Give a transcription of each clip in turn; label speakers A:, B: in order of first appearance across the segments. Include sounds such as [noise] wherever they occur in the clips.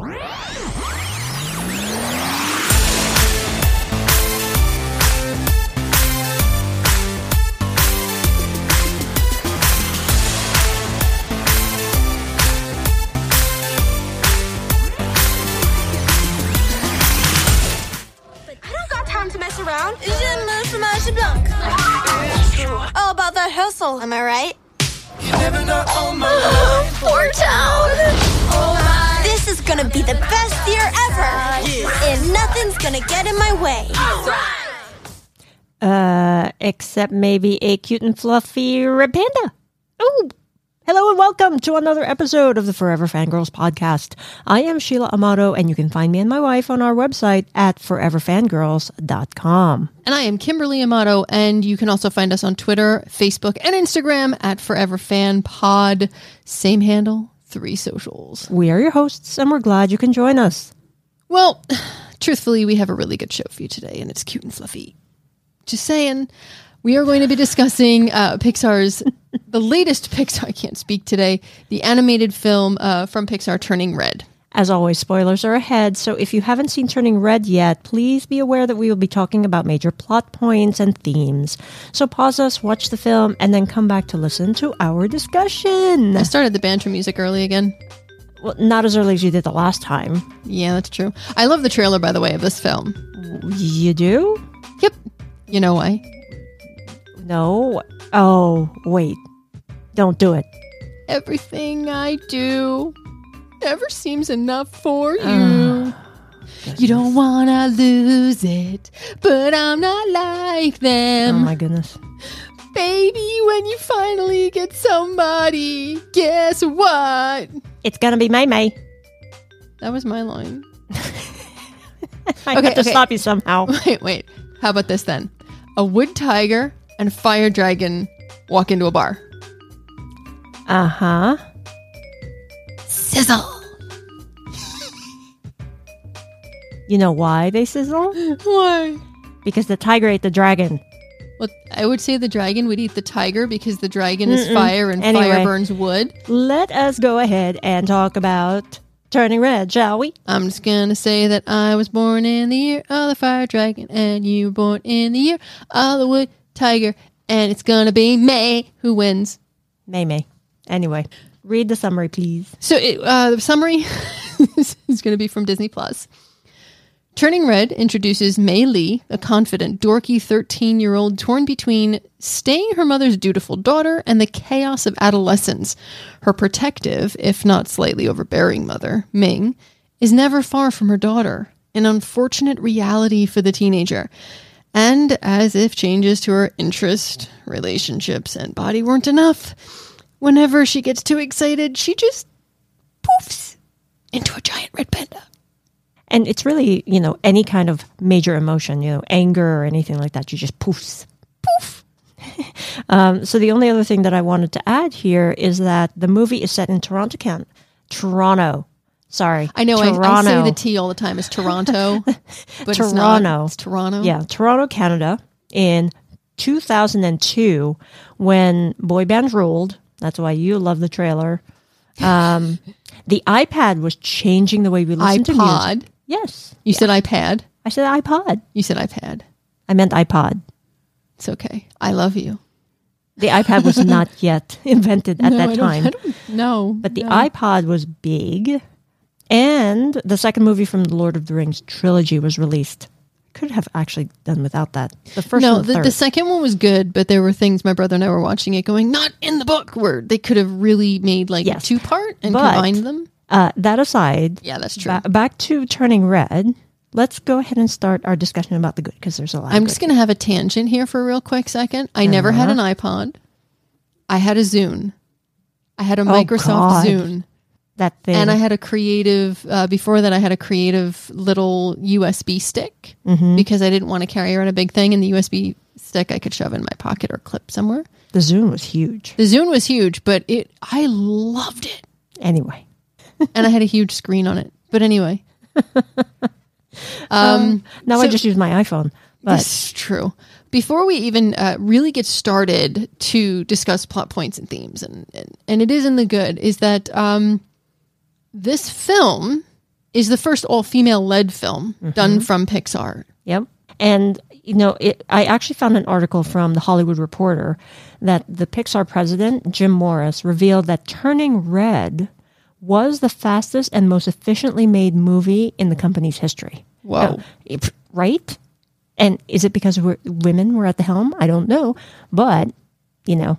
A: What? Gonna get in my way.
B: Uh, except maybe a cute and fluffy red panda. Oh, hello and welcome to another episode of the Forever Fangirls podcast. I am Sheila Amato, and you can find me and my wife on our website at foreverfangirls.com.
C: And I am Kimberly Amato, and you can also find us on Twitter, Facebook, and Instagram at Forever Fan Pod. Same handle, three socials.
B: We are your hosts, and we're glad you can join us.
C: Well, truthfully, we have a really good show for you today, and it's cute and fluffy. Just saying, we are going to be discussing uh, Pixar's the latest Pixar. I can't speak today. The animated film uh, from Pixar, Turning Red.
B: As always, spoilers are ahead, so if you haven't seen Turning Red yet, please be aware that we will be talking about major plot points and themes. So pause us, watch the film, and then come back to listen to our discussion.
C: I started the banter music early again.
B: Well, not as early as you did the last time.
C: Yeah, that's true. I love the trailer, by the way, of this film.
B: You do?
C: Yep. You know why?
B: No. Oh, wait. Don't do it.
C: Everything I do never seems enough for you. you don't wanna lose it, but I'm not like them.
B: Oh my goodness.
C: Baby, when you finally get somebody, guess what?
B: It's gonna be May May.
C: That was my line. [laughs]
B: I
C: Okay,
B: have to
C: okay.
B: stop you somehow. [laughs]
C: Wait, wait. How about this then? A wood tiger and fire dragon walk into a bar.
B: Uh huh.
C: Sizzle.
B: You know why they sizzle? [laughs]
C: Why?
B: Because the tiger ate the dragon.
C: Well, I would say the dragon would eat the tiger because the dragon is fire and
B: Anyway.
C: fire burns wood.
B: Let us go ahead and talk about Turning Red, shall we?
C: I'm just gonna say that I was born in the year of the fire dragon, and you were born in the year of the wood tiger, and it's gonna be May who wins.
B: May May. Anyway, read the summary, please.
C: So it, uh, the summary [laughs] is going to be from Disney Plus. Turning Red introduces Mei Lee, a confident, dorky 13 year old torn between staying her mother's dutiful daughter and the chaos of adolescence. Her protective, if not slightly overbearing mother, Ming, is never far from her daughter, an unfortunate reality for the teenager. And as if changes to her interest, relationships, and body weren't enough, whenever she gets too excited, she just poofs into a giant red panda.
B: And it's really, you know, any kind of major emotion, you know, anger or anything like that, you just poofs. Poof. [laughs] um, so the only other thing that I wanted to add here is that the movie is set in Toronto, Can- Toronto. Sorry.
C: I know I, I
B: Toronto.
C: say the T all the time. It's Toronto, [laughs] but it's
B: Toronto.
C: not. It's Toronto.
B: Yeah, Toronto, Canada in 2002 when boy bands ruled. That's why you love the trailer. Um, [laughs] the iPad was changing the way we listen to music. Yes.
C: You said iPad.
B: I said iPod.
C: You said iPad.
B: I meant iPod.
C: It's okay. I love you.
B: The iPad was not [laughs] yet invented at
C: No,
B: that time.
C: I don't know.
B: But the
C: No.
B: iPod was big. And the second movie from the Lord of the Rings trilogy was released. Could have actually done without that. The first
C: no,
B: the,
C: the, second one was good, but there were things my brother and I were watching it going, not in the book, where they could have really made like
B: Yes.
C: two part and
B: But-
C: combined them.
B: Uh, that aside,
C: Yeah, that's true.
B: ba- back to Turning Red. Let's go ahead and start our discussion about the good because there's a lot.
C: I'm just going to have a tangent here for a real quick second. I never had an iPod. I had a Zune. I had a Microsoft
B: God.
C: Zune.
B: that thing.
C: And I had a creative, uh, before that, I had a creative little USB stick because I didn't want to carry around a big thing. And the USB stick I could shove in my pocket or clip somewhere.
B: the Zune was huge.
C: The Zune was huge, but it, I loved it.
B: Anyway,
C: And I had a huge screen on it. But anyway. [laughs] Um,
B: now I just use my iPhone. But
C: This is true. Before we even uh, really get started to discuss plot points and themes, and, and, and it is in the good, is that um, this film is the first all female led film done from Pixar.
B: Yep. And you know, it, I actually found an article from the Hollywood Reporter that the Pixar president Jim Morris revealed that Turning Red was the fastest and most efficiently made movie in the company's history.
C: Whoa.
B: Now, right? And is it because we're, women were at the helm? I don't know, but you know,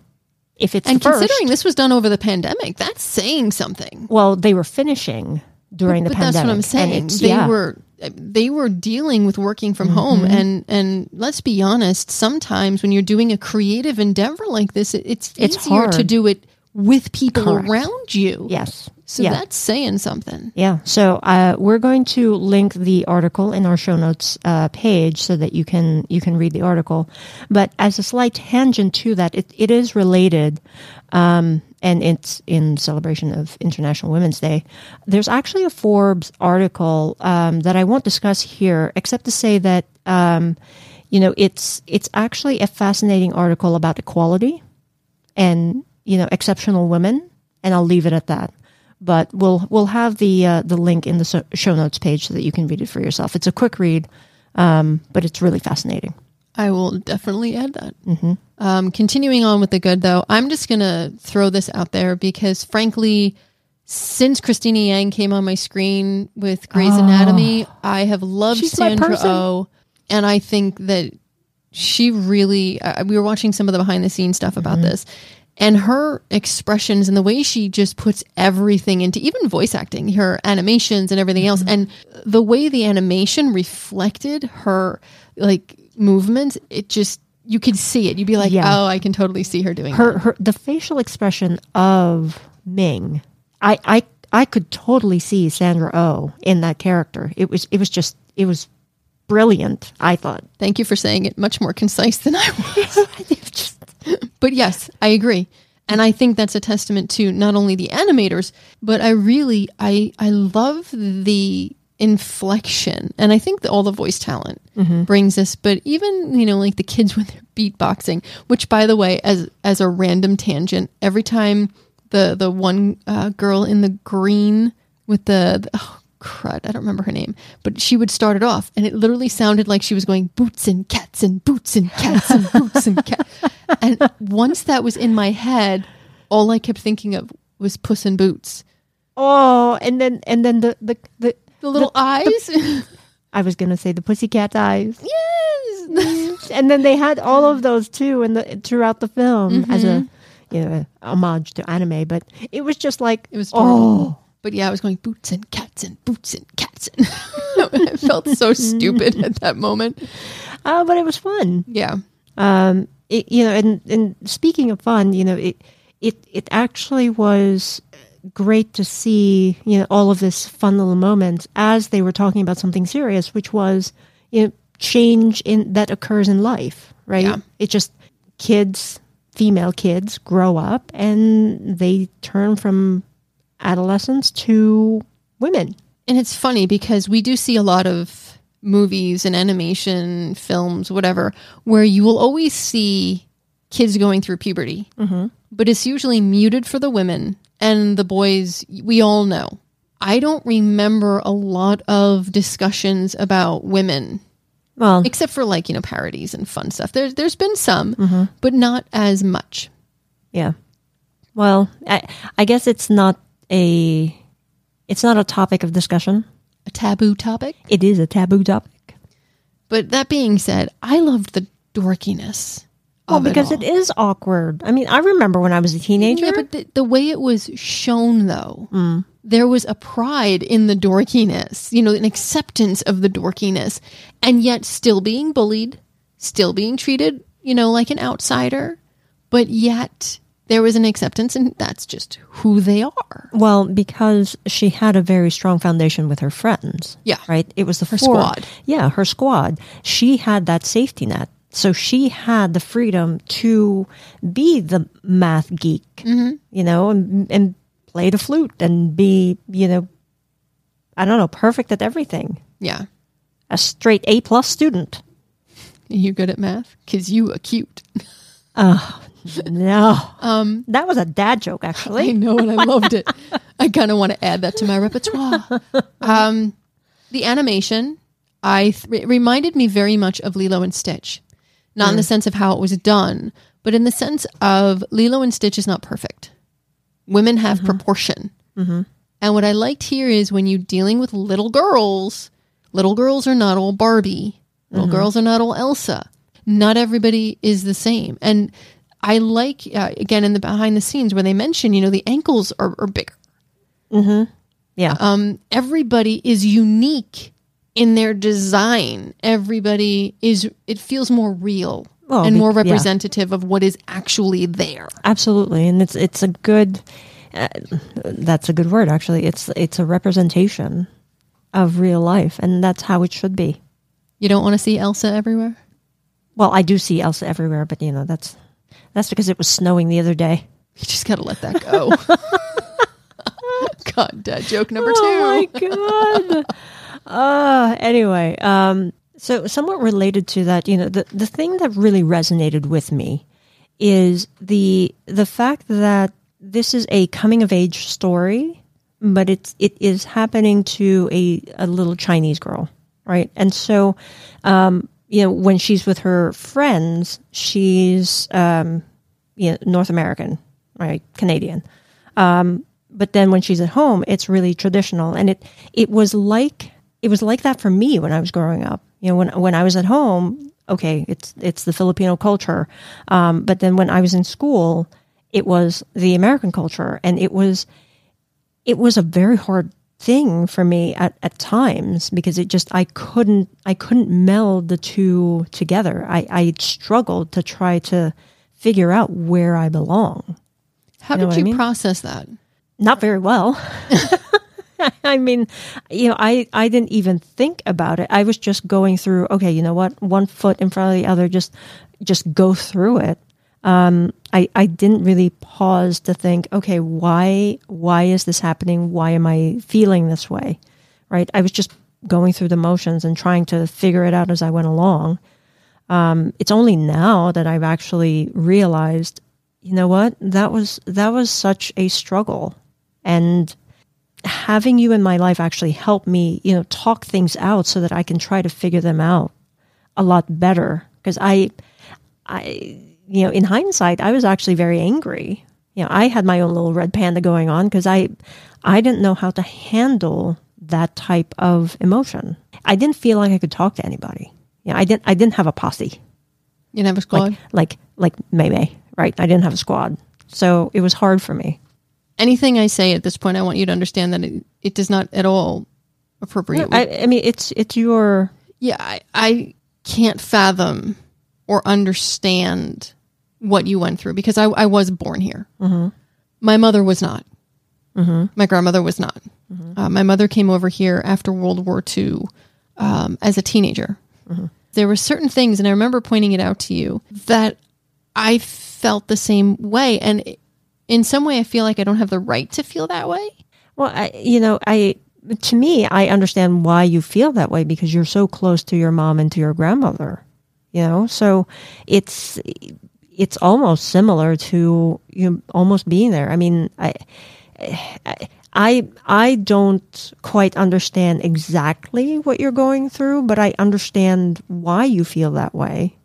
B: if it's
C: And
B: first,
C: considering this was done over the pandemic, that's saying something.
B: well, they were finishing during the
C: but
B: pandemic.
C: that's what I'm saying. They
B: yeah. Mm-hmm.
C: were they were dealing with working from home, and and let's be honest. Sometimes when you're doing a creative endeavor like this, it, it's
B: It's
C: easier to do it with people
B: Correct.
C: around you.
B: yes.
C: So
B: yeah.
C: that's saying something.
B: Yeah. So uh, we're going to link the article in our show notes uh, page so that you can you can read the article. But as a slight tangent to that, it, it is related, um, and it's in celebration of International Women's Day. There's actually a Forbes article um, that I won't discuss here, except to say that um, you know it's it's actually a fascinating article about equality and you know exceptional women, and I'll leave it at that but we'll we'll have the uh, the link in the show notes page so that you can read it for yourself. It's a quick read, um, but it's really fascinating.
C: I will definitely add that. Um, continuing on with the good, though, I'm just going to throw this out there because, frankly, since Cristina Yang came on my screen with Grey's Anatomy, I have loved
B: She's
C: Sandra. Oh, and I think that she really. Uh, we were watching some of the behind the scenes stuff about this. And her expressions and the way she just puts everything into even voice acting, her animations and everything else, mm-hmm. and the way the animation reflected her like movements, it just you could see it. You'd be like,
B: Yeah.
C: oh, I can totally see her doing
B: Her
C: that.
B: her the facial expression of Ming, I I I could totally see Sandra Oh in that character. It was it was just it was brilliant. I thought.
C: Thank you for saying it much more concise than I [laughs] was. [laughs] but yes, I agree. And I think that's a testament to not only the animators, but I really I I love the inflection. And I think that all the voice talent brings this, but even, you know, like the kids [laughs] when they're beatboxing, which by the way, as as a random tangent, every time the the one uh, girl in the green with the, the oh, crud, I don't remember her name, but she would start it off, and it literally sounded like she was going boots and cats and boots and cats and [laughs] boots and cats. And once that was in my head, all I kept thinking of was Puss in Boots.
B: Oh, and then and then the the the,
C: The little eyes. [laughs]
B: I was gonna say the pussycat eyes.
C: yes.
B: and then they had all of those too in the throughout the film as a mm-hmm. you know homage to anime but it was just like
C: It was
B: oh
C: adorable. But yeah, I was going boots and cats and boots and cats. And [laughs] I felt so stupid at that moment.
B: uh, but it was fun
C: Yeah.
B: um it, you know and and speaking of fun you know it it it actually was great to see you know all of this fun little moments as they were talking about something serious which was you know change in that occurs in life right
C: Yeah.
B: it just kids female kids grow up and they turn from adolescents to women
C: And it's funny because we do see a lot of movies and animation films, whatever, where you will always see kids going through puberty, mm-hmm. but it's usually muted for the women and the boys. We all know. I don't remember a lot of discussions about women,
B: well
C: except for like you know parodies and fun stuff. There's there's been some, but not as much.
B: Yeah. Well, I, I guess it's not a it's not a topic of discussion.
C: A taboo topic.
B: It is a taboo topic.
C: But that being said, I loved the dorkiness.
B: Well, because
C: it,
B: it is awkward. I mean, I remember when I was a teenager.
C: Yeah, but the, the way it was shown, though,
B: Mm.
C: there was a pride in the dorkiness, you know, an acceptance of the dorkiness, and yet still being bullied, still being treated, you know, like an outsider, but yet there was an acceptance, and that's just who they are.
B: well, because she had a very strong foundation with her friends.
C: Yeah.
B: Right? It was the
C: Her
B: four-
C: squad.
B: Yeah, her squad. She had that safety net. So she had the freedom to be the math geek,
C: Mm-hmm.
B: you know, and, and play the flute and be, you know, I don't know, perfect at everything.
C: Yeah.
B: A straight A plus student.
C: Are you good at math? Because you are cute.
B: No. Um, that was a dad joke, actually.
C: I know and I loved it. [laughs] I kind of want to add that to my repertoire. Um, the animation, I th- it reminded me very much of Lilo and Stitch, not in the sense of how it was done, but in the sense of Lilo and Stitch is not perfect. Women have proportion, and what I liked here is when you're dealing with little girls. Little girls are not all Barbie. Little girls are not all Elsa. Not everybody is the same, and I like uh, again in the behind the scenes where they mention, you know, the ankles are, are bigger.
B: Yeah.
C: Um, everybody is unique in their design. Everybody is. It feels more real
B: Well,
C: and more
B: yeah.
C: representative of what is actually there.
B: Absolutely, and it's it's a good. Uh, that's a good word, actually. It's it's a representation of real life, and that's how it should be.
C: You don't want to see Elsa everywhere.
B: Well, I do see Elsa everywhere, but you know that's that's because it was snowing the other day.
C: You just got to let that go. [laughs] God, dad joke number two.
B: Oh my god. uh anyway, um so somewhat related to that, you know, the the thing that really resonated with me is the the fact that this is a coming of age story, but it's it is happening to a a little Chinese girl, right? And so um you know, when she's with her friends, she's um you know, North American, right? Canadian. But then when she's at home it's really traditional. And it it was like it was like that for me when i was growing up. You know when when i was at home okay it's it's the filipino culture. Um, but then when i was in school it was the american culture. And it was it was a very hard thing for me at, at times because it just i couldn't i couldn't meld the two together i i struggled to try to figure out where i belong
C: How
B: know
C: did
B: what I
C: you
B: mean?
C: process that?
B: not very well. [laughs] I mean, you know, I, I didn't even think about it. I was just going through, okay, you know what? One foot in front of the other, just just go through it. Um, I, I didn't really pause to think, okay, why why is this happening? Why am I feeling this way? Right? I was just going through the motions and trying to figure it out as I went along. Um, it's only now that I've actually realized, you know what? That was that was such a struggle and having you in my life actually helped me you know talk things out so that i can try to figure them out a lot better because i i you know in hindsight i was actually very angry. You know i had my own little red panda going on because i i didn't know how to handle that type of emotion. I didn't feel like i could talk to anybody. You know i didn't i didn't have a posse.
C: You never squad.
B: like like like May May, right? I didn't have a squad. So it was hard for me.
C: Anything I say at this point, I want you to understand that it, it does not at all appropriate.
B: I, I mean, it's it's your
C: yeah, I, I can't fathom or understand what you went through because I, I was born here. My mother was not. My grandmother was not. Uh, my mother came over here after World War II um, as a teenager. There were certain things, and I remember pointing it out to you, that I felt the same way. And in some way, I feel like I don't have the right to feel that way.
B: well, I, you know, I to me, I understand why you feel that way because you're so close to your mom and to your grandmother. You know, so it's it's almost similar to you almost being there. I mean, I. I I don't quite understand exactly what you're going through, but I understand why you feel that way.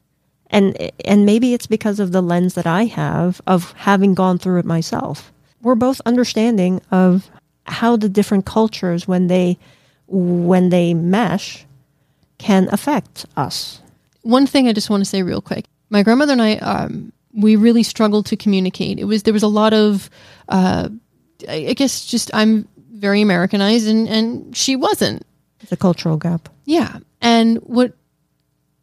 B: And and maybe it's because of the lens that I have of having gone through it myself. We're both understanding of how the different cultures when they when they mesh can affect us.
C: one thing I just want to say real quick. My grandmother and I, um, we really struggled to communicate. It was there was a lot of, uh, I guess, just I'm very Americanized, and and she wasn't.
B: The cultural gap.
C: Yeah, and what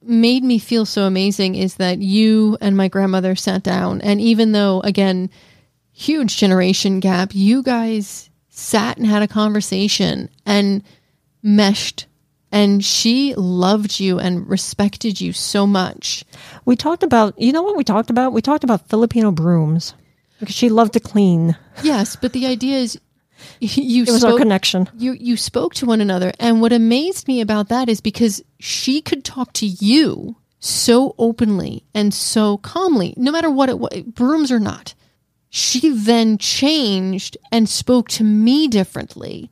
C: made me feel so amazing is that you and my grandmother sat down, and even though again, huge generation gap, you guys sat and had a conversation and meshed. And she loved you and respected you so much.
B: We talked about, you know what we talked about? We talked about Filipino brooms because she loved to clean.
C: Yes, but the idea is you
B: It was our connection.
C: you you spoke to one another and what amazed me about that is because she could talk to you so openly and so calmly, no matter what it was, brooms or not. She then changed and spoke to me differently.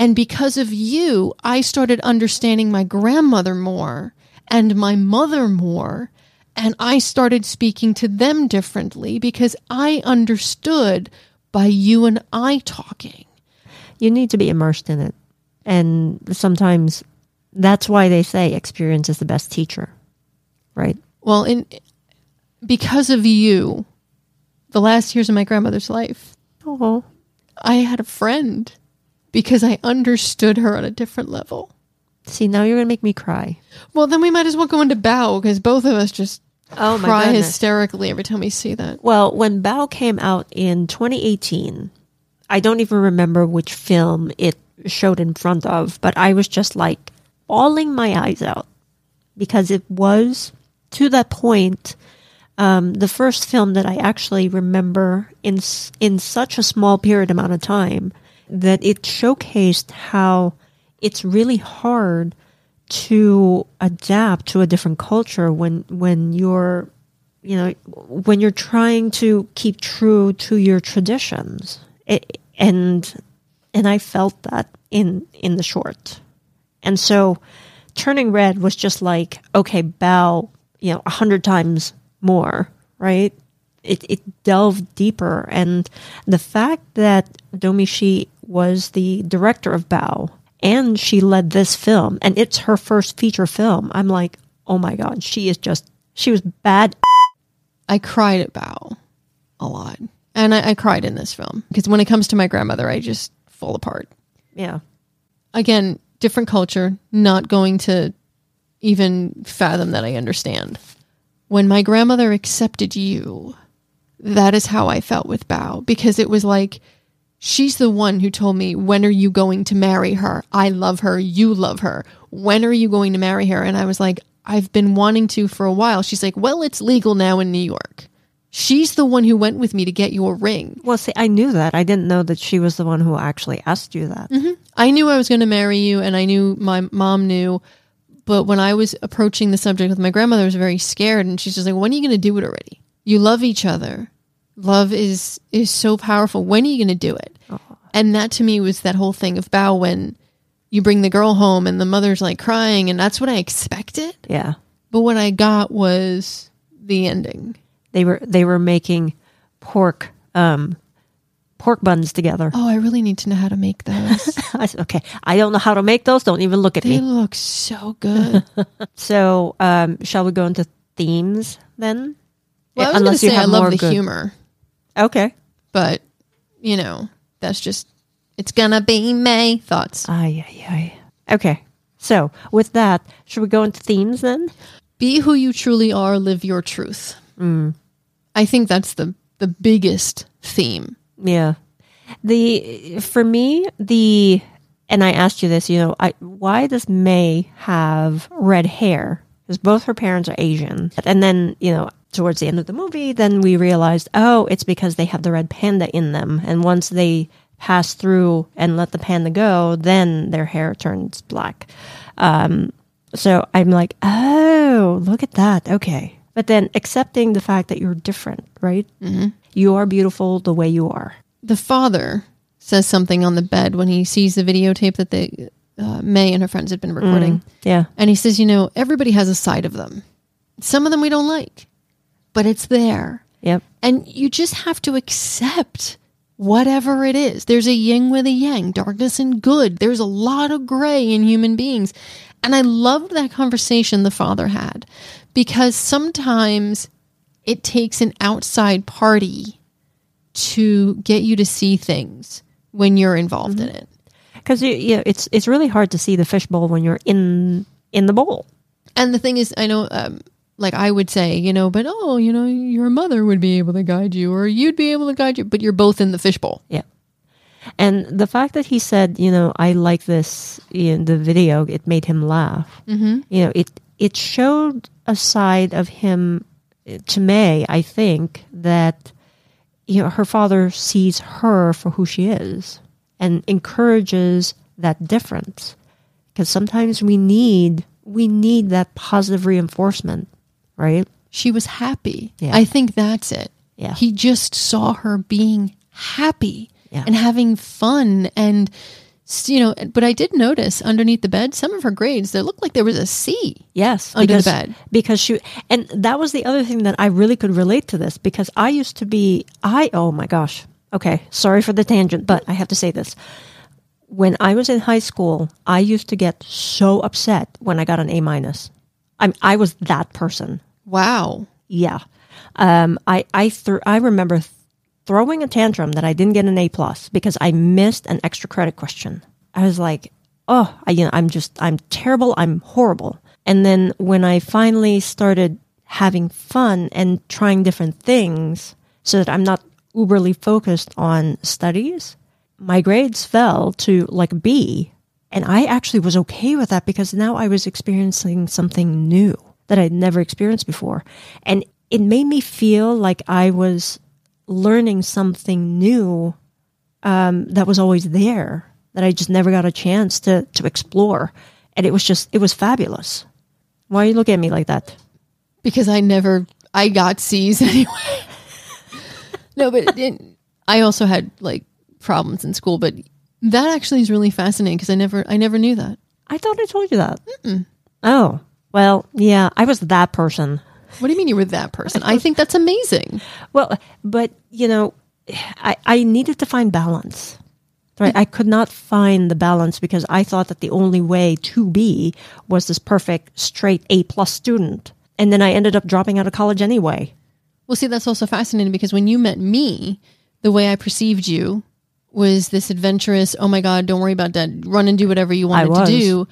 C: And because of you, I started understanding my grandmother more and my mother more. And I started speaking to them differently because I understood by you and I talking.
B: You need to be immersed in it. And sometimes that's why they say experience is the best teacher, right?
C: Well, in because of you, the last years of my grandmother's life,
B: Oh,
C: I had a friend because I understood her on a different level.
B: see, now you're going to make me cry.
C: Well, then we might as well go into Bao because both of us just
B: Oh, my
C: cry
B: goodness.
C: hysterically every time we see that.
B: Well, when Bao came out in 2018, I don't even remember which film it showed in front of, but I was just like bawling my eyes out because it was to that point um, the first film that I actually remember in in such a small period amount of time that it showcased how it's really hard to adapt to a different culture when when you're you know when you're trying to keep true to your traditions. It, and and I felt that in in the short. And so turning red was just like okay Bao you know a hundred times more right? It, it delved deeper. And the fact that Domee Shi was the director of Bao and she led this film and it's her first feature film i'm like oh my god she is just she was bad
C: I cried at Bao a lot. And I, I cried in this film because when it comes to my grandmother, I just fall apart.
B: yeah
C: Again, different culture, not going to even fathom that I understand. When my grandmother accepted you, that is how I felt with Bao because it was like she's the one who told me, When are you going to marry her? I love her. You love her. When are you going to marry her? And I was like, I've been wanting to for a while. She's like, Well, it's legal now in New York. She's the one who went with me to get your ring.
B: well see i knew that i didn't know that she was the one who actually asked you that mm-hmm.
C: I knew I was going to marry you, and I knew my mom knew. But when I was approaching the subject with my grandmother, I was very scared, and she's just like, "When are you going to do it already? You love each other. Love is is so powerful. When are you going to do it?" And that to me was that whole thing of Bao when you bring the girl home and the mother's like crying, and that's what I expected.
B: yeah
C: But what I got was the ending.
B: they were they were making pork um pork buns together
C: Oh, I really need to know how to make those. [laughs]
B: I said, okay i don't know how to make those don't even look at it.
C: they
B: me
C: look so good. [laughs]
B: so um shall we go into themes then
C: Well, I was going to say I love the
B: good-
C: humor.
B: Okay
C: but you know that's just it's gonna be may thoughts
B: Ay, ay, ay. Okay. So, with that, should we go into themes then?
C: be who you truly are live your truth mm. i think that's the the biggest theme
B: Yeah. The for me, the and I asked you this, you know, I why does Mei have red hair? Because both her parents are Asian. And then, you know, towards the end of the movie, then we realized, oh, it's because they have the red panda in them. And once they pass through and let the panda go, then their hair turns black. Um, so I'm like, oh, look at that. Okay. But then accepting the fact that you're different, right? Mm-hmm. You are beautiful the way you are.
C: the father says something on the bed when he sees the videotape that they uh, may and her friends had been recording
B: Yeah.
C: and he says you know everybody has a side of them some of them we don't like but it's there
B: Yep.
C: And you just have to accept whatever it is. There's a yin with a yang, darkness and good. There's a lot of gray in human beings. And I loved that conversation the father had because sometimes it takes an outside party to get you to see things when you're involved in it.
B: Because you, you know, it's it's really hard to see the fishbowl when you're in in the bowl.
C: And the thing is, I know, um, like I would say, you know, but oh, you know, your mother would be able to guide you or you'd be able to guide you, but you're both in the fishbowl.
B: Yeah. And the fact that he said, you know, I like this in the video, it made him laugh. Mm-hmm. You know, it it showed a side of him uh, to Mei. I think that you know her father sees her for who she is and encourages that difference because sometimes we need we need that positive reinforcement right?
C: She was happy.
B: Yeah.
C: I think that's it.
B: Yeah.
C: He just saw her being happy
B: Yeah.
C: and having fun and you know, but I did notice underneath the bed some of her grades there looked like there was a C.
B: Yes,
C: Under the
B: because,
C: bed.
B: because she and that was the other thing that I really could relate to this because I used to be I oh my gosh. Okay, sorry for the tangent, but I have to say this. When I was in high school, I used to get so upset when I got an A minus. I'm I was that person.
C: Wow.
B: Yeah. Um, I I th- I remember th- throwing a tantrum that I didn't get an A plus because I missed an extra credit question. I was like, oh, I, you know, I'm just I'm terrible. I'm horrible. And then when I finally started having fun and trying different things, so that I'm not uberly focused on studies, my grades fell to like B. And I actually was okay with that because now I was experiencing something new that I'd never experienced before. And it made me feel like I was learning something new um, that was always there that I just never got a chance to, to explore. And it was just, it was fabulous. Why are you looking at me like that?
C: Because I never I got C's [laughs] anyway. no, but it, I also had like problems in school, but that actually is really fascinating because I never I never knew that.
B: I thought I told you that. Oh, well, yeah, I was that person.
C: What do you mean you were that person? I think that's amazing.
B: Well, but you know, I, I needed to find balance. Right? I could not find the balance because I thought that the only way to be was this perfect straight A plus student. And then I ended up dropping out of college anyway.
C: Well, see, that's also fascinating because when you met me, the way I perceived you was this adventurous, oh my God, don't worry about that. Run and do whatever you wanted to do.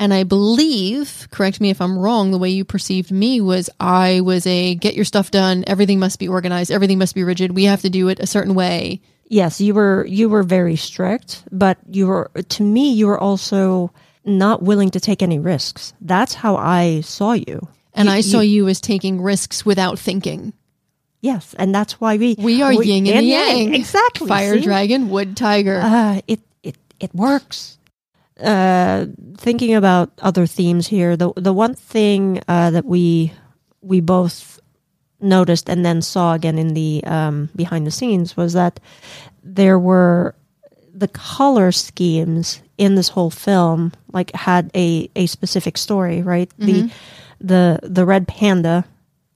C: And I believe, correct me if I'm wrong, the way you perceived me was I was a get your stuff done, everything must be organized, everything must be rigid, we have to do it a certain way.
B: Yes, you were you were very strict, but you were to me you were also not willing to take any risks. That's how I saw you.
C: And
B: You-
C: I saw
B: you-
C: you as taking risks without thinking.
B: Yes, and that's why we
C: We are yin and yang.
B: Exactly.
C: Fire
B: see?
C: dragon, wood tiger.
B: Uh, it it it works. Uh, thinking about other themes here, the the one thing uh, that we we both noticed and then saw again in the um, behind the scenes was that there were the color schemes in this whole film like had a a specific story, right? The the the red panda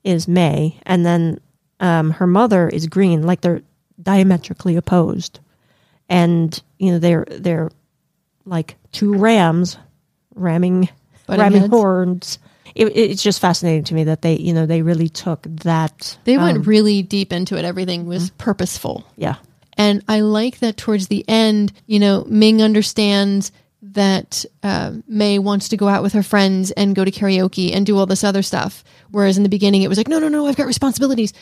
B: is Mei, and then um, her mother is green, like they're diametrically opposed and you know they're they're like two rams ramming
C: Butting
B: ramming
C: heads.
B: horns. It, it's just fascinating to me that they you know they really took that.
C: they
B: um,
C: went really deep into it. Everything was purposeful.
B: yeah
C: And I like that towards the end, you know, Ming understands that uh, Mei wants to go out with her friends and go to karaoke and do all this other stuff. Whereas in the beginning, it was like, no, no, no, I've got responsibilities.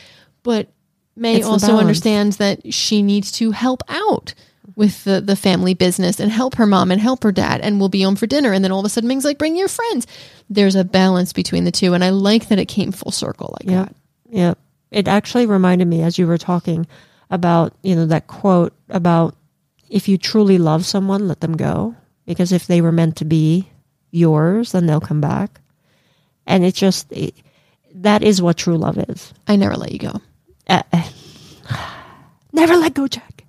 C: But Mei
B: It's
C: also understands that she needs to help out with the, the family business and help her mom and help her dad and we'll be home for dinner. And then all of a sudden, Ming's like, bring your friends. There's a balance between the two. And I like that it came full circle like
B: yeah
C: that.
B: yeah. It actually reminded me as you were talking about you know that quote about if you truly love someone, let them go because if they were meant to be yours, then they'll come back. And it just it, that is what true love is.
C: I never let you go.
B: Uh, [sighs] never let go, Jack.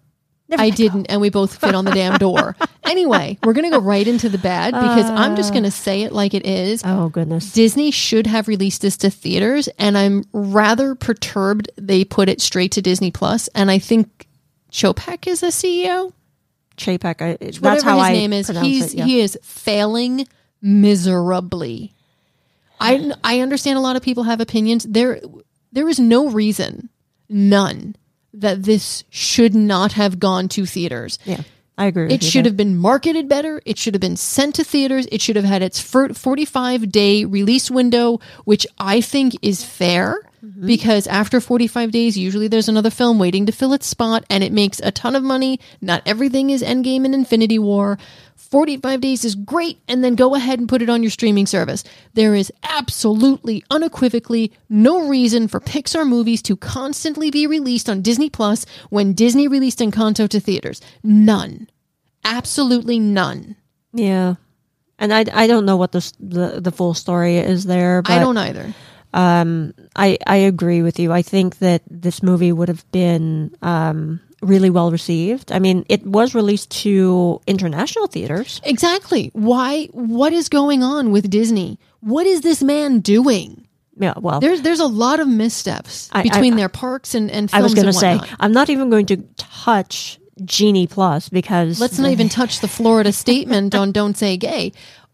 B: Never
C: I didn't, and we both fit on the damn door. [laughs] Anyway, we're going to go right into the bad because I'm just uh. going to say it like it is.
B: Oh goodness.
C: Disney should have released this to theaters, and I'm rather perturbed they put it straight to Disney Plus. And I think Chopek is a CEO.
B: Chapek. I, that's
C: Whatever
B: how
C: his
B: I
C: name is, he's
B: it. Yeah.
C: he is failing miserably. I I understand a lot of people have opinions. There there is no reason, none, that this should not have gone to theaters.
B: yeah, I agree. With
C: It
B: you
C: should have been marketed better. It should have been sent to theaters. It should have had its 45 day release window, which I think is fair mm-hmm. because after 45 days, usually there's another film waiting to fill its spot and it makes a ton of money. Not everything is Endgame and Infinity War. 45 days is great, and then go ahead and put it on your streaming service. There is absolutely, unequivocally no reason for Pixar movies to constantly be released on Disney Plus when Disney released Encanto to theaters. None. Absolutely none.
B: Yeah, and I, I don't know what the the, the full story is there. But,
C: I don't either.
B: Um, I I agree with you. I think that this movie would have been um, really well received. I mean, it was released to international theaters.
C: Exactly. Why? What is going on with Disney? What is this man doing?
B: Yeah, well,
C: There's there's a lot of missteps
B: I-
C: between
B: I-
C: their parks and and
B: I was going to say, I'm not even going to touch Genie Plus because
C: Let's not even touch the Florida statement on "Don't Say Gay."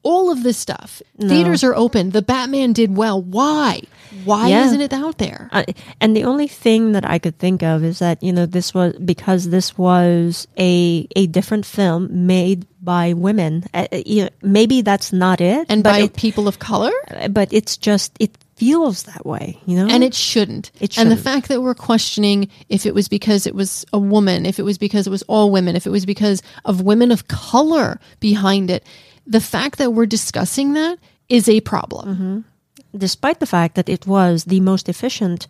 C: All of this stuff. Theaters are open. The Batman did well. Why? Why
B: Yeah.
C: isn't it out there?
B: Uh, and the only thing that I could think of is that you know this was because this was a a different film made by women. Uh, uh, you know, maybe that's not it,
C: and by
B: it,
C: people of color?
B: but it's just it feels that way, you know.
C: and it shouldn't.
B: It
C: And the fact that we're questioning if it was because it was a woman, if it was because it was all women, if it was because of women of color behind it, the fact that we're discussing that is a problem.
B: Mm-hmm. despite the fact that it was the most efficient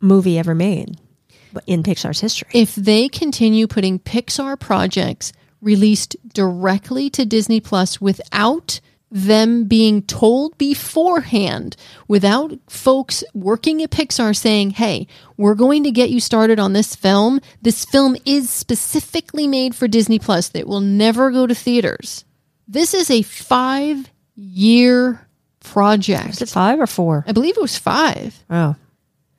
B: movie ever made in Pixar's history.
C: If they continue putting Pixar projects released directly to Disney Plus without them being told beforehand, without folks working at Pixar saying, hey, we're going to get you started on this film. This film is specifically made for Disney Plus that will never go to theaters. This is a five year project.
B: Is it five or four?
C: I believe it was five.
B: Oh,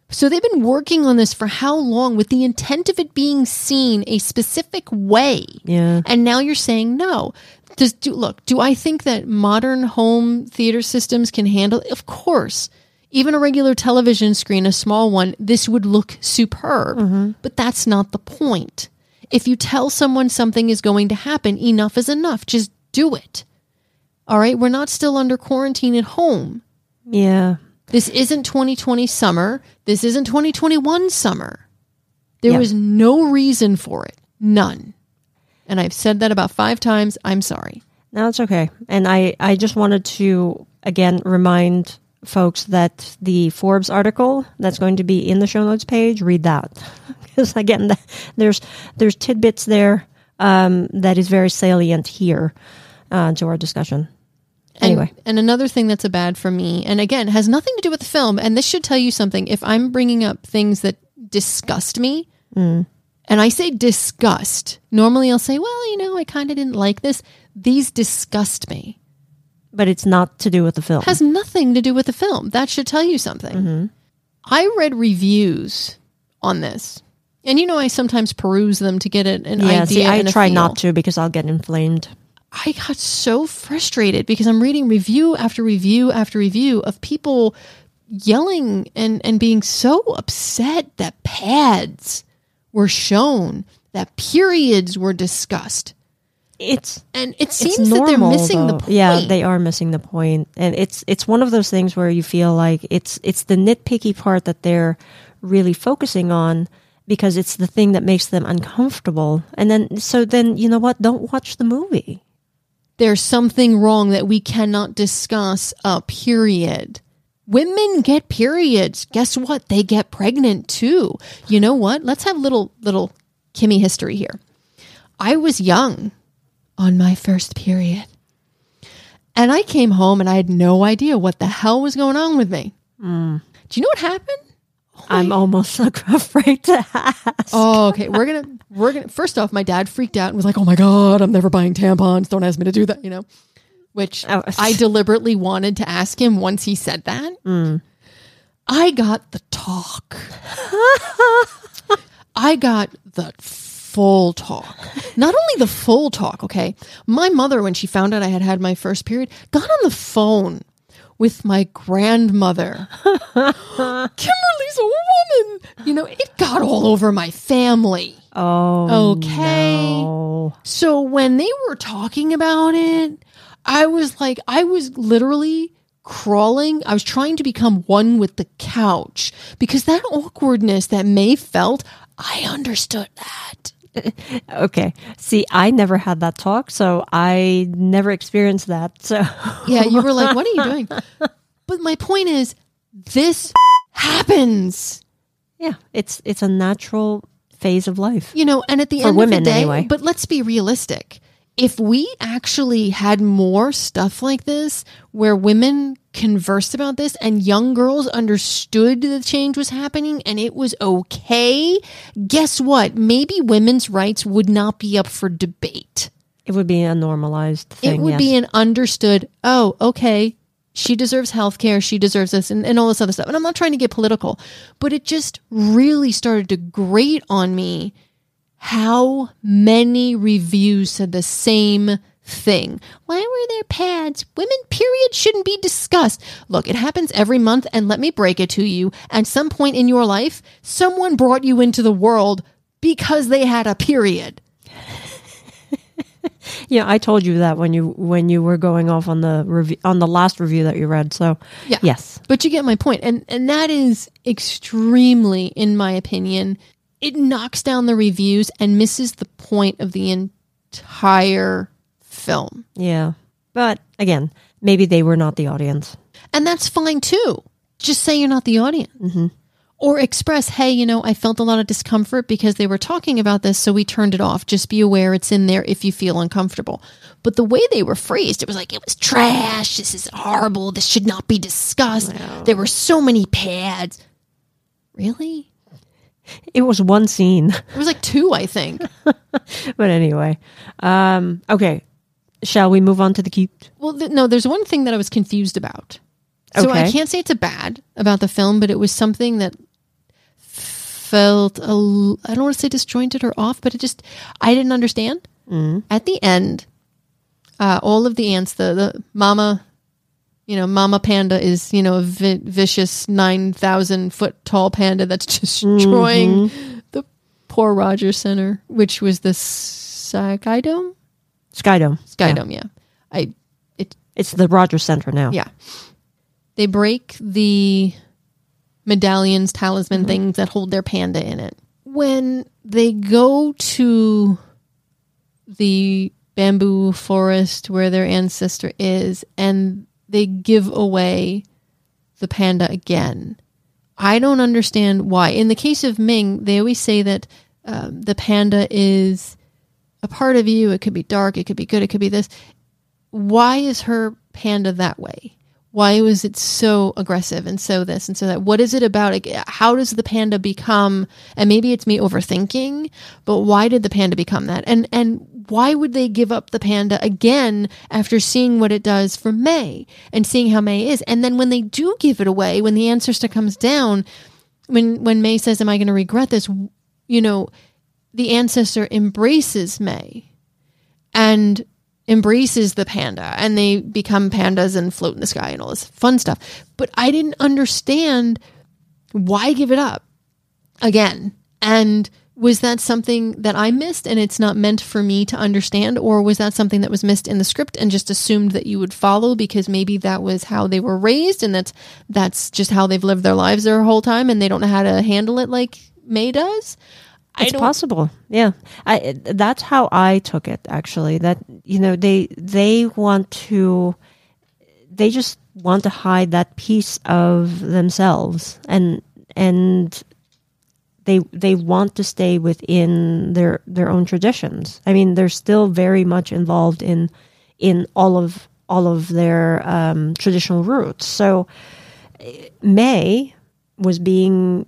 C: So they've been working on this for how long with the intent of it being seen a specific way.
B: yeah.
C: And now you're saying no. Does do look, do I think that modern home theater systems can handle it? Of course. Even a regular television screen, a small one, this would look superb. Mm-hmm. But that's not the point. If you tell someone something is going to happen, enough is enough. Just do it. All right, we're not still under quarantine at home.
B: Yeah.
C: This isn't 2020 summer. This isn't 2021 summer. There
B: Yeah.
C: was no reason for it. None. And I've said that about five times. I'm sorry.
B: No, it's okay. And I, I just wanted to again remind folks that the Forbes article that's going to be in the show notes page, read that [laughs] because again, [laughs] there's there's tidbits there um, that is very salient here uh, to our discussion. Anyway,
C: And, another thing that's a bad for me, and again, has nothing to do with the film, and this should tell you something. If I'm bringing up things that disgust me, and I say disgust, normally I'll say, well, you know, I kind of didn't like this. These disgust me.
B: but it's not to do with the film.
C: has nothing to do with the film. That should tell you something. I read reviews on this. And you know, I sometimes peruse them to get an,
B: yeah,
C: idea.
B: see, I try
C: feel.
B: not to because I'll get inflamed.
C: I got so frustrated because I'm reading review after review after review of people yelling and, and being so upset that pads were shown, that periods were discussed.
B: It's
C: And it seems
B: normal,
C: that they're missing the point.
B: Yeah, they are missing the point, and it's it's one of those things where you feel like it's it's the nitpicky part that they're really focusing on because it's the thing that makes them uncomfortable, and then so then you know what? Don't watch the movie.
C: there's something wrong that we cannot discuss a period. Women get periods. Guess what? They get pregnant too. You know what? Let's have little little Kimmy history here. I was young on my first period. And I came home and I had no idea what the hell was going on with me. Mm. Do you know what happened?
B: I'm almost [laughs] like afraid to ask.
C: Oh, okay. We're gonna we're gonna first off, my dad freaked out and was like, "Oh my god, I'm never buying tampons. Don't ask me to do that." You know, which
B: Oh. [laughs]
C: I deliberately wanted to ask him once he said that. Mm. I got the talk. I got the full talk. Not only the full talk. Okay, my mother, when she found out I had had my first period, got on the phone with my grandmother. [laughs] Kimberly's a woman. You know, it got all over my family.
B: Oh,
C: Okay.
B: no.
C: So when they were talking about it, I was like, I was literally crawling. I was trying to become one with the couch because that awkwardness that Mei felt, I understood that. [laughs]
B: Okay. See, I never had that talk, so I never experienced that. So
C: Yeah, you were like, what are you doing? [laughs] But my point is, this [laughs] happens.
B: yeah, it's it's a natural phase of life.
C: You know, and at the
B: For
C: end
B: women,
C: of the day,
B: anyway.
C: but let's be realistic. If we actually had more stuff like this where women conversed about this and young girls understood the change was happening and it was okay, guess what? Maybe women's rights would not be up for debate.
B: It would be a normalized thing.
C: It would
B: yes.
C: be an understood, oh, okay, she deserves health care, she deserves this, and, and all this other stuff. And I'm not trying to get political, but it just really started to grate on me how many reviews said the same thing. Why were there pads? Women, period, shouldn't be discussed. Look, it happens every month, and let me break it to you. At some point in your life, someone brought you into the world because they had a period. [laughs]
B: Yeah, I told you that when you when you were going off on the review on the last review that you read. So
C: Yeah.
B: yes,
C: But you get my point. And and that is extremely, in my opinion, it knocks down the reviews and misses the point of the entire film.
B: yeah. But again, maybe they were not the audience.
C: And that's fine too. Just say you're not the audience. Or express, hey, you know, I felt a lot of discomfort because they were talking about this, so we turned it off. Just be aware it's in there if you feel uncomfortable. But the way they were phrased, it was like, it was trash. This is horrible. This should not be discussed. There were so many pads. Really?
B: It was one scene.
C: It was like two, I think. [laughs]
B: but anyway, um, okay. Shall we move on to the cute?
C: Well, th- no, there's one thing that I was confused about. So I can't say it's a bad about the film, but it was something that felt a l- I don't want to say disjointed or off, but it just I didn't understand. At the end, uh, all of the ants, the the mama, you know, mama panda is you know a vi- vicious nine thousand foot tall panda that's [laughs] destroying the poor Rogers Center, which was the Skydome.
B: Skydome.
C: Skydome, yeah. I it
B: It's the Rogers Center now.
C: yeah. They break the medallions, talisman things that hold their panda in it. When they go to the bamboo forest where their ancestor is and they give away the panda again. I don't understand why. In the case of Ming, they always say that um, the panda is a part of you. It could be dark, it could be good, it could be this. Why is her panda that way? Why was it so aggressive and so this and so that? What is it about it? How does the panda become? And maybe it's me overthinking, but why did the panda become that? And and why would they give up the panda again after seeing what it does for Mei and seeing how Mei is? And then when they do give it away, when the ancestor comes down, when when Mei says, "Am I going to regret this?" You know, the ancestor embraces Mei and embraces the panda and they become pandas and float in the sky and all this fun stuff. But I didn't understand why give it up again. And was that something that I missed and it's not meant for me to understand? Or was that something that was missed in the script and just assumed that you would follow because maybe that was how they were raised and that's that's just how they've lived their lives their whole time and they don't know how to handle it like Mei does?
B: It's possible. Yeah. I that's how I took it actually. That you know, they they want to they just want to hide that piece of themselves and and they they want to stay within their their own traditions. I mean, they're still very much involved in in all of all of their um, traditional roots. So eh, Mei was being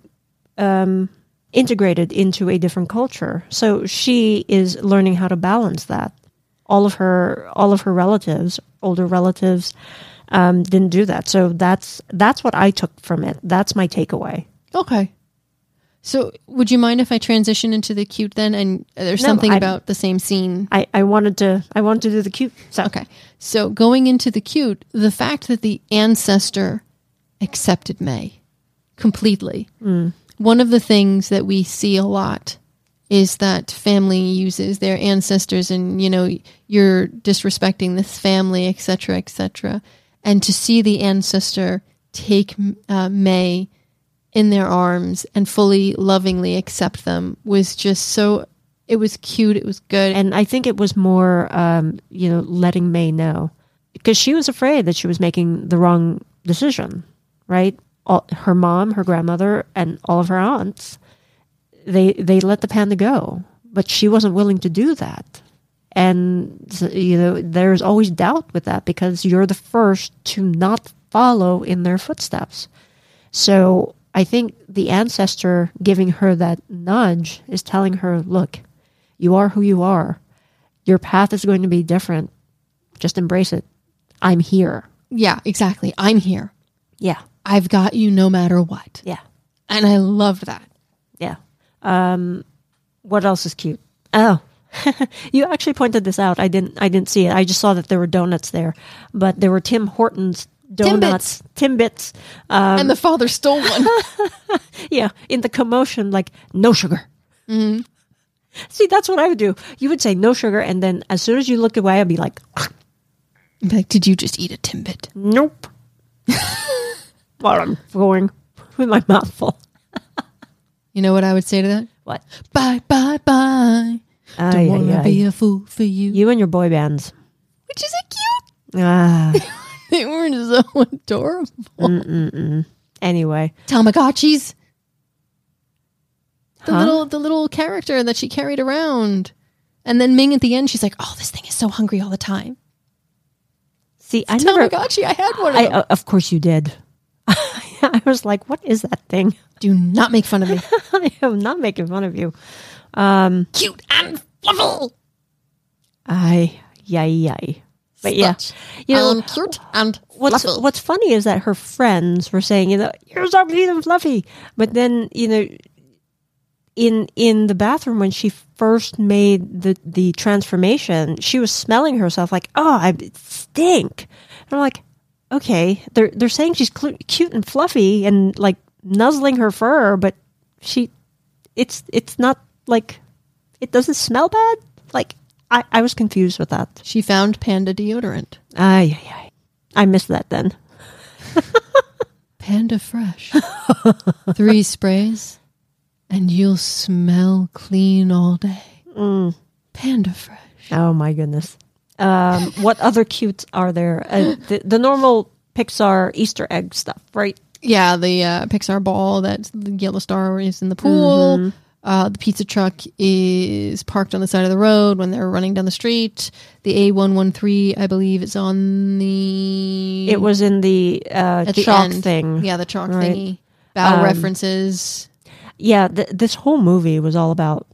B: um, integrated into a different culture. So she is learning how to balance that. All of her all of her relatives, older relatives, um, didn't do that. So that's that's what I took from it. That's my takeaway.
C: Okay. So, would you mind if I transition into the cute then? And there's
B: No,
C: something
B: I-
C: about the same scene.
B: I, I wanted to I wanted to do the cute. So
C: Okay. So, going into the cute, the fact that the ancestor accepted Mei completely. One of the things that we see a lot is that family uses their ancestors and, you know, you're disrespecting this family, etc cetera, et cetera. And to see the ancestor take uh, Mei in their arms and fully lovingly accept them was just so it was cute it was good
B: and I think it was more um, you know letting Mei know because she was afraid that she was making the wrong decision, right? All, her mom, her grandmother, and all of her aunts they they let the panda go, but she wasn't willing to do that. And you know, there's always doubt with that because you're the first to not follow in their footsteps. So I think the ancestor giving her that nudge is telling her, look, you are who you are. Your path is going to be different. Just embrace it. I'm here.
C: Yeah, exactly. I'm here.
B: Yeah.
C: I've got you no matter what.
B: Yeah.
C: And I loved that.
B: Yeah. Um, what else is cute? Oh, [laughs] you actually pointed this out. I didn't. I didn't see it. I just saw that there were donuts there, but there were Tim Hortons donuts, Timbits. Um,
C: and the father stole one. [laughs]
B: yeah, in the commotion, like no sugar. See, that's what I would do. You would say no sugar, and then as soon as you look away, I'd be like,
C: I'm like, did you just eat a Timbit?
B: nope. [laughs] While I'm going with my mouth full.
C: You know what I would say to that?
B: What?
C: Bye, bye, bye.
B: Ay,
C: Don't want to be a fool for you.
B: You and your boy bands.
C: Which is a cute.
B: Ah. [laughs]
C: They were so adorable.
B: anyway,
C: Tamagotchis. The
B: Huh?
C: little the little character that she carried around. And then Ming at the end, she's like, Oh, this thing is so hungry all the time.
B: see, I never.
C: Tamagotchi, I had one of
B: I,
C: them.
B: uh, of course you did. [laughs] I was like, what is that thing? [laughs]
C: Do not make fun of me.
B: I am not making fun of you.
C: Cute and fluffy.
B: I, yay, yay. But yeah, you know,
C: um, cute and
B: what's
C: fluffy.
B: what's funny is that her friends were saying, you know, you're so cute and fluffy. But then, you know, in in the bathroom when she first made the the transformation, she was smelling herself like, oh, I stink. And I'm like, okay, they're they're saying she's clu- cute and fluffy and like nuzzling her fur, but she, it's it's not like it doesn't smell bad. Like I I was confused with that.
C: She found panda deodorant.
B: Ay, ay, ay. I missed that then. [laughs]
C: Panda fresh. Three sprays, and you'll smell clean all day. Mm. Panda fresh.
B: Oh my goodness. Um, what other cutes are there? Uh, the, the normal Pixar Easter egg stuff, right?
C: Yeah, the uh, Pixar ball that the yellow star is in the pool. Uh, the pizza truck is parked on the side of the road when they're running down the street. The A113, I believe, is on the
B: It was in the uh,
C: the
B: chalk
C: end.
B: thing.
C: Yeah, the chalk
B: right.
C: thingy. Bao
B: Um,
C: references.
B: Yeah, th- this whole movie was all about.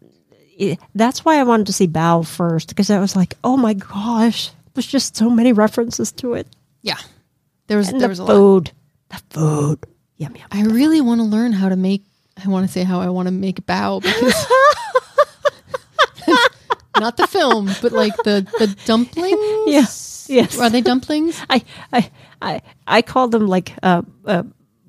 B: It, that's why I wanted to see Bao first because I was like, oh my gosh, there's just so many references to it.
C: Yeah, there was
B: And
C: there
B: the
C: was a lot.
B: food, the food, yum yum.
C: I really want to learn how to make. I want to say how I want to make bao because [laughs] not the film, but like the the dumplings.
B: Yes, yes.
C: Are they dumplings?
B: I I I I call them like uh, uh,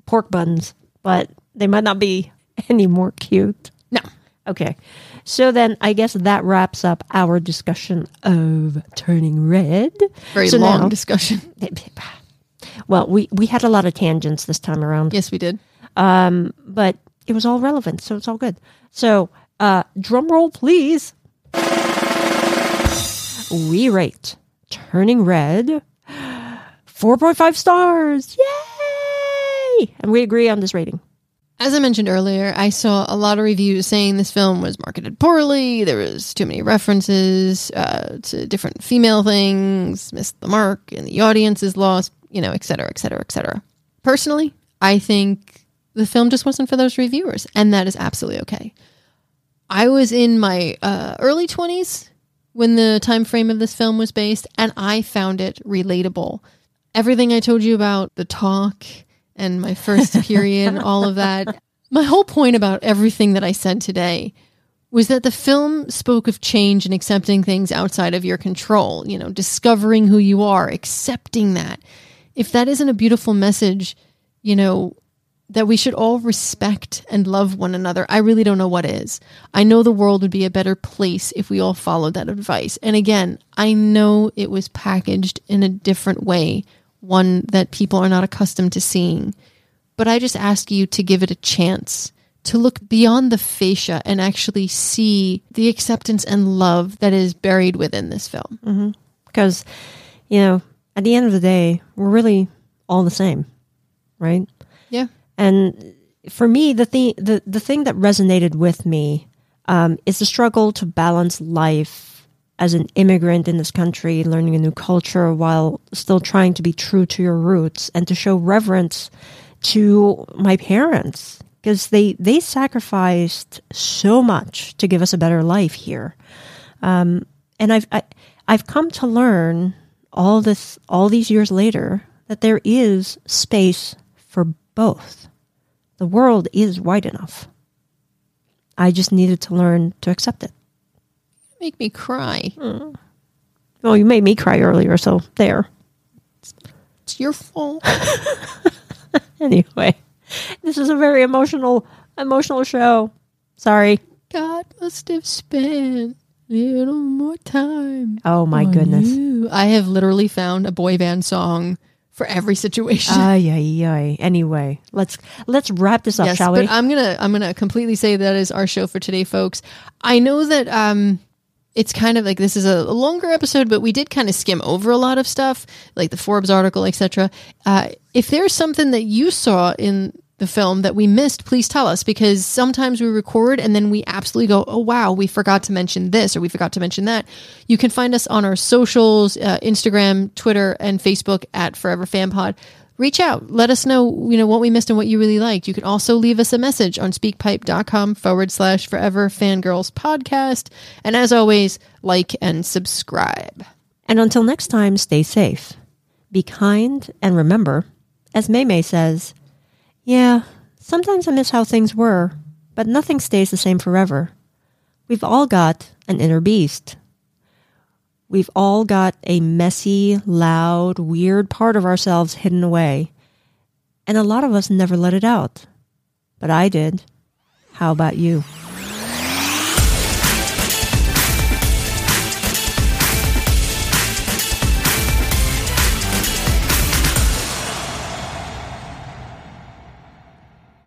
B: pork buns, but they might not be [laughs] any more cute.
C: No.
B: Okay, so then I guess that wraps up our discussion of turning red.
C: Very
B: So
C: long
B: now-
C: discussion. [laughs]
B: Well, we we had a lot of tangents this time around,
C: Yes, we did.
B: but it was all relevant, so it's all good. So, uh, drum roll, please. We rate Turning Red 4.5 stars. Yay! And we agree on this rating.
C: As I mentioned earlier, I saw a lot of reviews saying this film was marketed poorly. There was too many references uh, to different female things, missed the mark, and the audience is lost. You know, et cetera, et cetera, et cetera. Personally, I think the film just wasn't for those reviewers, and that is absolutely okay. I was in my uh, early twenties when the time frame of this film was based, and I found it relatable. Everything I told you about the talk and my first period, all of that. My whole point about everything that I said today was that the film spoke of change and accepting things outside of your control, you know, discovering who you are, accepting that. If that isn't a beautiful message, you know, that we should all respect and love one another. I really don't know what is. I know the world would be a better place if we all followed that advice. And again, I know it was packaged in a different way, one that people are not accustomed to seeing. But I just ask you to give it a chance to look beyond the fascia and actually see the acceptance and love that is buried within this film.
B: Because, you know, at the end of the day, we're really all the same, right?
C: Yeah.
B: And for me, the thing the, the thing that resonated with me um, is the struggle to balance life as an immigrant in this country, learning a new culture while still trying to be true to your roots and to show reverence to my parents because they they sacrificed so much to give us a better life here. Um, and I've I, I've come to learn all this all these years later that there is space for both. The world is wide enough. I just needed to learn to accept it.
C: Make me cry.
B: Well, you made me cry earlier, so there.
C: It's your fault. [laughs]
B: Anyway, this is a very emotional emotional show. Sorry.
C: God must have spent a little more time.
B: Oh my goodness.
C: you. I have literally found a boy band song for every situation.
B: Ay ay ay. Anyway, let's let's wrap this up,
C: yes,
B: shall
C: but
B: we?
C: I'm gonna I'm gonna completely say that is our show for today, folks. I know that um it's kind of like this is a longer episode, but we did kind of skim over a lot of stuff, like the Forbes article, etc. Uh, if there's something that you saw in the film that we missed, please tell us because sometimes we record and then we absolutely go, oh wow, we forgot to mention this or we forgot to mention that. You can find us on our socials, uh, Instagram, Twitter, and Facebook at Forever Fan Pod reach out. Let us know, you know, what we missed and what you really liked. You can also leave us a message on speakpipe.com forward slash forever fangirls podcast. And as always, like and subscribe.
B: and until next time, stay safe. Be kind and remember, as Mei Mei says, yeah, sometimes I miss how things were, but nothing stays the same forever. We've all got an inner beast. We've all got a messy, loud, weird part of ourselves hidden away. And a lot of us never let it out. But I did. How about you?